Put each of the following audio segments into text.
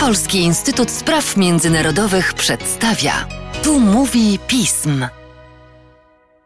Polski Instytut Spraw Międzynarodowych przedstawia. Tu mówi pism.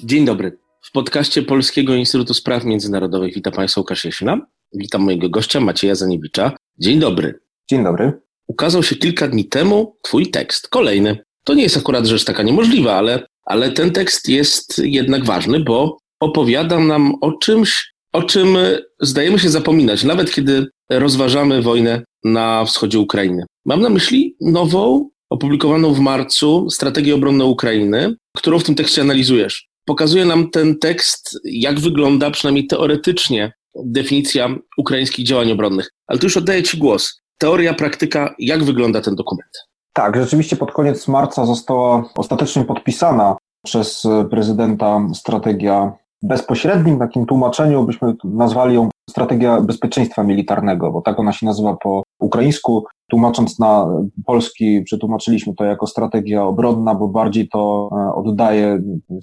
Dzień dobry. W podcaście Polskiego Instytutu Spraw Międzynarodowych witam Państwa Łukasz Jasina. Witam mojego gościa Macieja Zaniewicza. Dzień dobry. Dzień dobry. Ukazał się kilka dni temu Twój tekst, kolejny. To nie jest akurat rzecz taka niemożliwa, ale, ale ten tekst jest jednak ważny, bo opowiada nam o czymś, o czym zdajemy się zapominać, nawet kiedy rozważamy wojnę na wschodzie Ukrainy. Mam na myśli nową, opublikowaną w marcu strategię obronną Ukrainy, którą w tym tekście analizujesz. Pokazuje nam ten tekst, jak wygląda przynajmniej teoretycznie definicja ukraińskich działań obronnych. Ale tu już oddaję Ci głos. Teoria, praktyka, jak wygląda ten dokument? Tak, rzeczywiście pod koniec marca została ostatecznie podpisana przez prezydenta strategia bezpośrednim takim tłumaczeniu byśmy nazwali ją strategia bezpieczeństwa militarnego, bo tak ona się nazywa po ukraińsku. Tłumacząc na polski, przetłumaczyliśmy to jako strategia obronna, bo bardziej to e, oddaje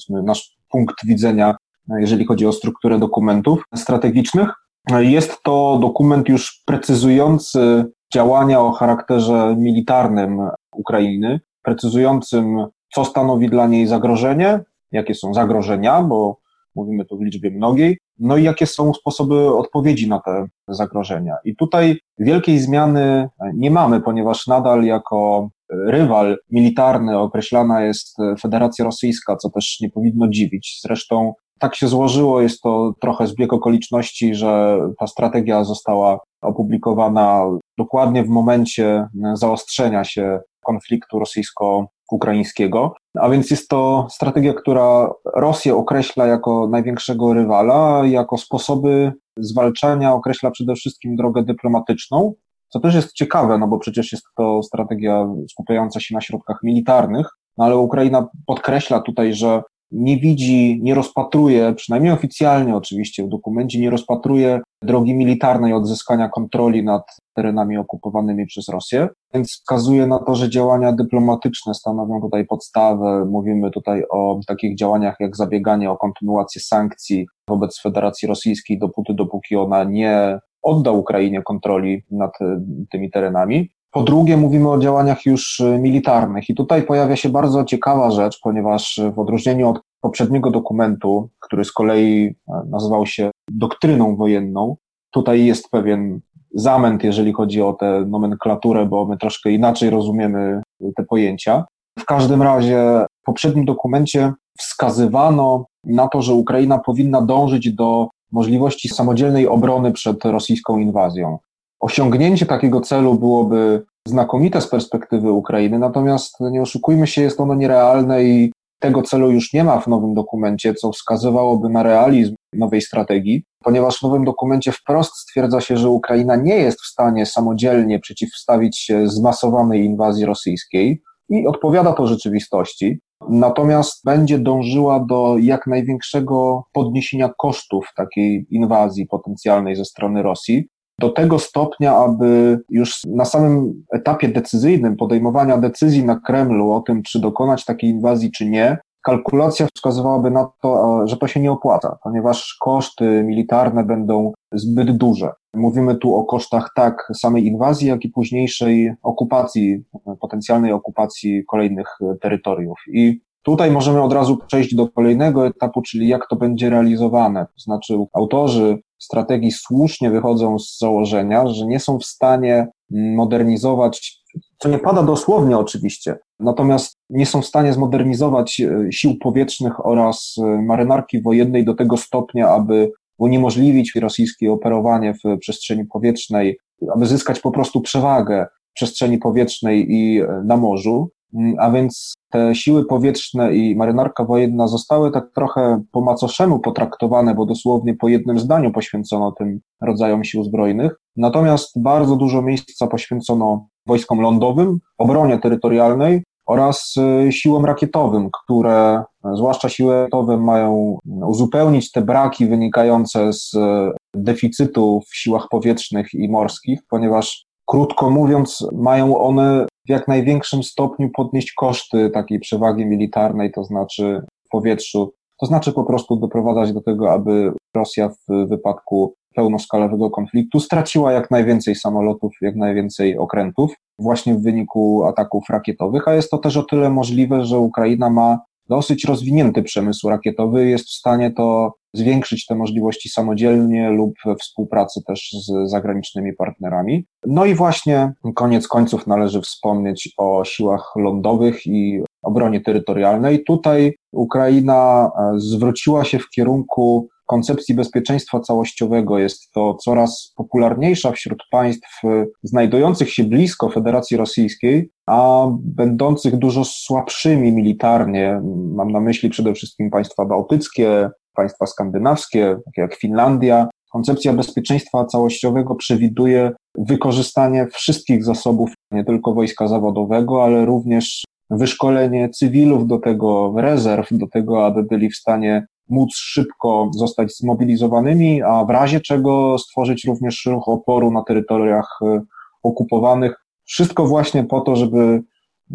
nasz punkt widzenia, e, jeżeli chodzi o strukturę dokumentów strategicznych. Jest to dokument już precyzujący działania o charakterze militarnym Ukrainy, precyzującym, co stanowi dla niej zagrożenie, jakie są zagrożenia, bo mówimy tu w liczbie mnogiej, no i jakie są sposoby odpowiedzi na te zagrożenia. I tutaj wielkiej zmiany nie mamy, ponieważ nadal jako rywal militarny określana jest Federacja Rosyjska, co też nie powinno dziwić. Zresztą tak się złożyło, jest to trochę zbieg okoliczności, że ta strategia została opublikowana dokładnie w momencie zaostrzenia się konfliktu rosyjsko-ukraińskiego. A więc jest to strategia, która Rosję określa jako największego rywala, jako sposoby zwalczania określa przede wszystkim drogę dyplomatyczną, co też jest ciekawe, no bo przecież jest to strategia skupiająca się na środkach militarnych, no ale Ukraina podkreśla tutaj, że nie widzi, nie rozpatruje, przynajmniej oficjalnie oczywiście w dokumencie, nie rozpatruje drogi militarnej odzyskania kontroli nad terenami okupowanymi przez Rosję, więc wskazuje na to, że działania dyplomatyczne stanowią tutaj podstawę. Mówimy tutaj o takich działaniach jak zabieganie o kontynuację sankcji wobec Federacji Rosyjskiej dopóty, dopóki ona nie odda Ukrainie kontroli nad tymi terenami. Po drugie, mówimy o działaniach już y, militarnych i tutaj pojawia się bardzo ciekawa rzecz, ponieważ w odróżnieniu od poprzedniego dokumentu, który z kolei e, nazywał się doktryną wojenną, tutaj jest pewien zamęt, jeżeli chodzi o tę nomenklaturę, bo my troszkę inaczej rozumiemy te pojęcia. W każdym razie w poprzednim dokumencie wskazywano na to, że Ukraina powinna dążyć do możliwości samodzielnej obrony przed rosyjską inwazją. Osiągnięcie takiego celu byłoby znakomite z perspektywy Ukrainy, natomiast nie oszukujmy się, jest ono nierealne i tego celu już nie ma w nowym dokumencie, co wskazywałoby na realizm nowej strategii, ponieważ w nowym dokumencie wprost stwierdza się, że Ukraina nie jest w stanie samodzielnie przeciwstawić się zmasowanej inwazji rosyjskiej i odpowiada to rzeczywistości. Natomiast będzie dążyła do jak największego podniesienia kosztów takiej inwazji potencjalnej ze strony Rosji, do tego stopnia, aby już na samym etapie decyzyjnym podejmowania decyzji na Kremlu o tym, czy dokonać takiej inwazji, czy nie, kalkulacja wskazywałaby na to, że to się nie opłaca, ponieważ koszty militarne będą zbyt duże. Mówimy tu o kosztach tak samej inwazji, jak i późniejszej okupacji, potencjalnej okupacji kolejnych terytoriów. I Tutaj możemy od razu przejść do kolejnego etapu, czyli jak to będzie realizowane. To znaczy, autorzy strategii słusznie wychodzą z założenia, że nie są w stanie modernizować, co nie pada dosłownie oczywiście, natomiast nie są w stanie zmodernizować e, sił powietrznych oraz e, marynarki wojennej do tego stopnia, aby uniemożliwić rosyjskie operowanie w przestrzeni powietrznej, aby zyskać po prostu przewagę przestrzeni powietrznej i e, na morzu. Mm, a więc te siły powietrzne i marynarka wojenna zostały tak trochę po macoszemu potraktowane, bo dosłownie po jednym zdaniu poświęcono tym rodzajom sił zbrojnych. Natomiast bardzo dużo miejsca poświęcono wojskom lądowym, obronie terytorialnej oraz y, siłom rakietowym, które, zwłaszcza siły rakietowe, mają uzupełnić te braki wynikające z y, deficytu w siłach powietrznych i morskich, ponieważ krótko mówiąc, mają one w jak największym stopniu podnieść koszty takiej przewagi militarnej, to znaczy w powietrzu, to znaczy po prostu doprowadzać do tego, aby Rosja w wypadku pełnoskalowego konfliktu straciła jak najwięcej samolotów, jak najwięcej okrętów właśnie w wyniku ataków rakietowych, a jest to też o tyle możliwe, że Ukraina ma dosyć rozwinięty przemysł rakietowy, jest w stanie to zwiększyć te możliwości samodzielnie lub współpracy też z zagranicznymi partnerami. No i właśnie koniec końców należy wspomnieć o siłach lądowych i obronie terytorialnej. Tutaj Ukraina e, zwróciła się w kierunku koncepcji bezpieczeństwa całościowego. Jest to coraz popularniejsza wśród państw e, znajdujących się blisko Federacji Rosyjskiej, a będących dużo słabszymi militarnie. Mam na myśli przede wszystkim państwa bałtyckie, państwa skandynawskie, takie jak Finlandia. Koncepcja bezpieczeństwa całościowego przewiduje wykorzystanie wszystkich zasobów, nie tylko wojska zawodowego, ale również wyszkolenie cywilów do tego, rezerw do tego, aby byli w stanie móc szybko zostać zmobilizowanymi, a w razie czego stworzyć również ruch oporu na terytoriach e, okupowanych. Wszystko właśnie po to, żeby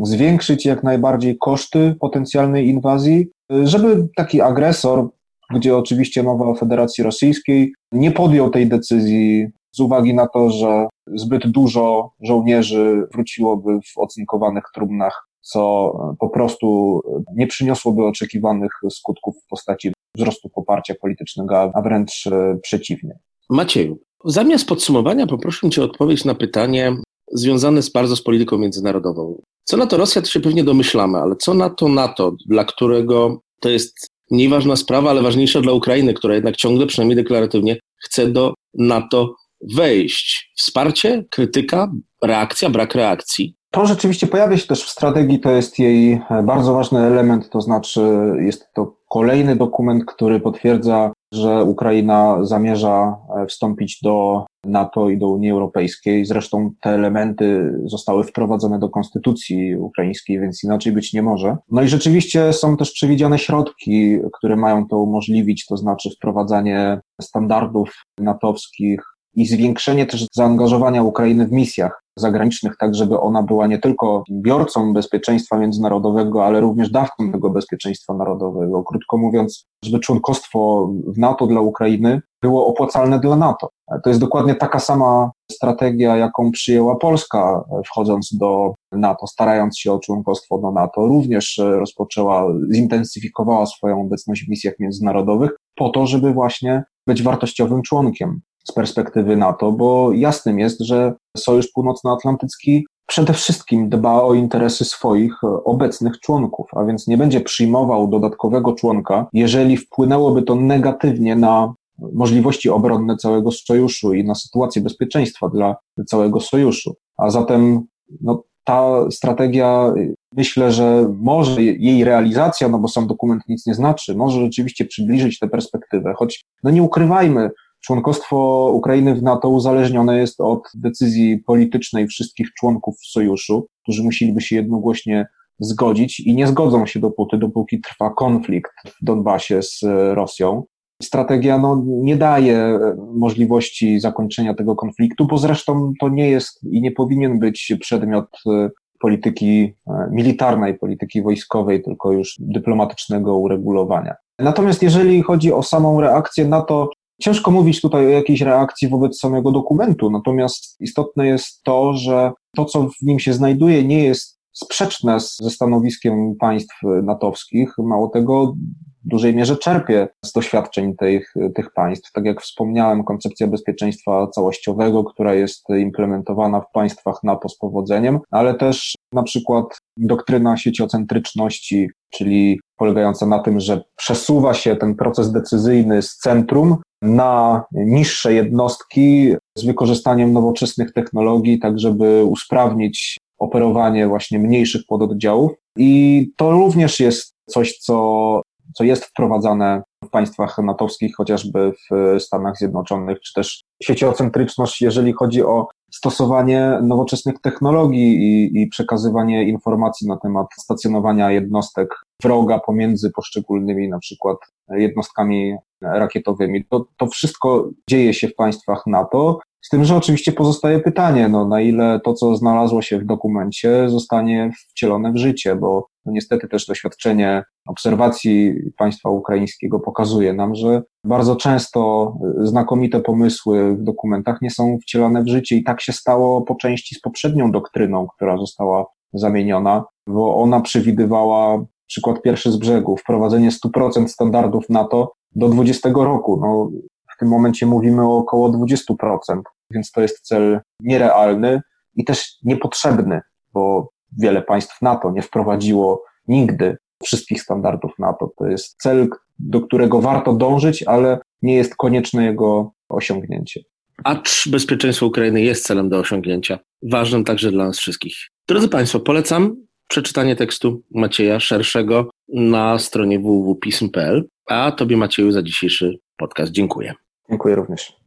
zwiększyć jak najbardziej koszty potencjalnej inwazji, e, żeby taki agresor, gdzie oczywiście mowa o Federacji Rosyjskiej, nie podjął tej decyzji z uwagi na to, że zbyt dużo żołnierzy wróciłoby w ocynkowanych trumnach co po prostu nie przyniosłoby oczekiwanych skutków w postaci wzrostu poparcia politycznego, a wręcz e, przeciwnie. Macieju, zamiast podsumowania poproszę Cię o odpowiedź na pytanie związane z bardzo z polityką międzynarodową. Co na to Rosja, to się pewnie domyślamy, ale co na to NATO, dla którego to jest mniej ważna sprawa, ale ważniejsza dla Ukrainy, która jednak ciągle, przynajmniej deklaratywnie, chce do NATO wejść? Wsparcie, krytyka, reakcja, brak reakcji? To rzeczywiście pojawia się też w strategii, to jest jej e, bardzo ważny element, to znaczy jest to kolejny dokument, który potwierdza, że Ukraina zamierza e, wstąpić do NATO i do Unii Europejskiej. Zresztą te elementy zostały wprowadzone do konstytucji ukraińskiej, więc inaczej być nie może. No i rzeczywiście są też przewidziane środki, które mają to umożliwić, to znaczy wprowadzanie standardów natowskich i zwiększenie też zaangażowania Ukrainy w misjach zagranicznych, tak żeby ona była nie tylko biorcą bezpieczeństwa międzynarodowego, ale również dawcą tego bezpieczeństwa narodowego. Krótko mówiąc, żeby członkostwo w NATO dla Ukrainy było opłacalne dla NATO. To jest dokładnie taka sama strategia, jaką przyjęła Polska, wchodząc do NATO, starając się o członkostwo do NATO. Również rozpoczęła, zintensyfikowała swoją obecność w misjach międzynarodowych po to, żeby właśnie być wartościowym członkiem z perspektywy NATO, bo jasnym jest, że Sojusz Północnoatlantycki przede wszystkim dba o interesy swoich e, obecnych członków, a więc nie będzie przyjmował dodatkowego członka, jeżeli wpłynęłoby to negatywnie na możliwości obronne całego sojuszu i na sytuację bezpieczeństwa dla całego sojuszu. A zatem no, ta strategia, myślę, że może jej realizacja, no bo sam dokument nic nie znaczy, może rzeczywiście przybliżyć tę perspektywę, choć no nie ukrywajmy, Członkostwo Ukrainy w NATO uzależnione jest od decyzji politycznej wszystkich członków sojuszu, którzy musieliby się jednogłośnie zgodzić i nie zgodzą się dopóty, dopóki trwa konflikt w Donbasie z Rosją. Strategia no, nie daje możliwości zakończenia tego konfliktu, bo zresztą to nie jest i nie powinien być przedmiot e, polityki e, militarnej, polityki wojskowej, tylko już dyplomatycznego uregulowania. Natomiast jeżeli chodzi o samą reakcję na to, Ciężko mówić tutaj o jakiejś reakcji wobec samego dokumentu, natomiast istotne jest to, że to, co w nim się znajduje, nie jest sprzeczne ze stanowiskiem państw natowskich. Mało tego, w dużej mierze czerpie z doświadczeń tych, tych państw. Tak jak wspomniałem, koncepcja bezpieczeństwa całościowego, która jest implementowana w państwach NATO z powodzeniem, ale też na przykład doktryna sieciocentryczności, czyli polegająca na tym, że przesuwa się ten proces decyzyjny z centrum na niższe jednostki z wykorzystaniem nowoczesnych technologii, tak żeby usprawnić operowanie właśnie mniejszych pododdziałów. I to również jest coś, co, co jest wprowadzane w państwach natowskich, chociażby w Stanach Zjednoczonych, czy też sieciocentryczność, jeżeli chodzi o stosowanie nowoczesnych technologii i, i przekazywanie informacji na temat stacjonowania jednostek wroga pomiędzy poszczególnymi na przykład jednostkami rakietowymi. To, to wszystko dzieje się w państwach NATO, z tym, że oczywiście pozostaje pytanie, no, na ile to, co znalazło się w dokumencie, zostanie wcielone w życie, bo no, niestety też doświadczenie obserwacji państwa ukraińskiego pokazuje nam, że bardzo często znakomite pomysły w dokumentach nie są wcielane w życie i tak się stało po części z poprzednią doktryną, która została zamieniona, bo ona przewidywała przykład pierwszy z brzegu, wprowadzenie 100% standardów NATO do 20 roku. No, tym momencie mówimy o około 20%, więc to jest cel nierealny i też niepotrzebny, bo wiele państw NATO nie wprowadziło nigdy wszystkich standardów NATO. To jest cel, do którego warto dążyć, ale nie jest konieczne jego osiągnięcie. Acz bezpieczeństwo Ukrainy jest celem do osiągnięcia, ważnym także dla nas wszystkich. Drodzy Państwo, polecam przeczytanie tekstu Macieja szerszego na stronie www.pism.pl, a Tobie Macieju za dzisiejszy podcast dziękuję. Dziękuję również.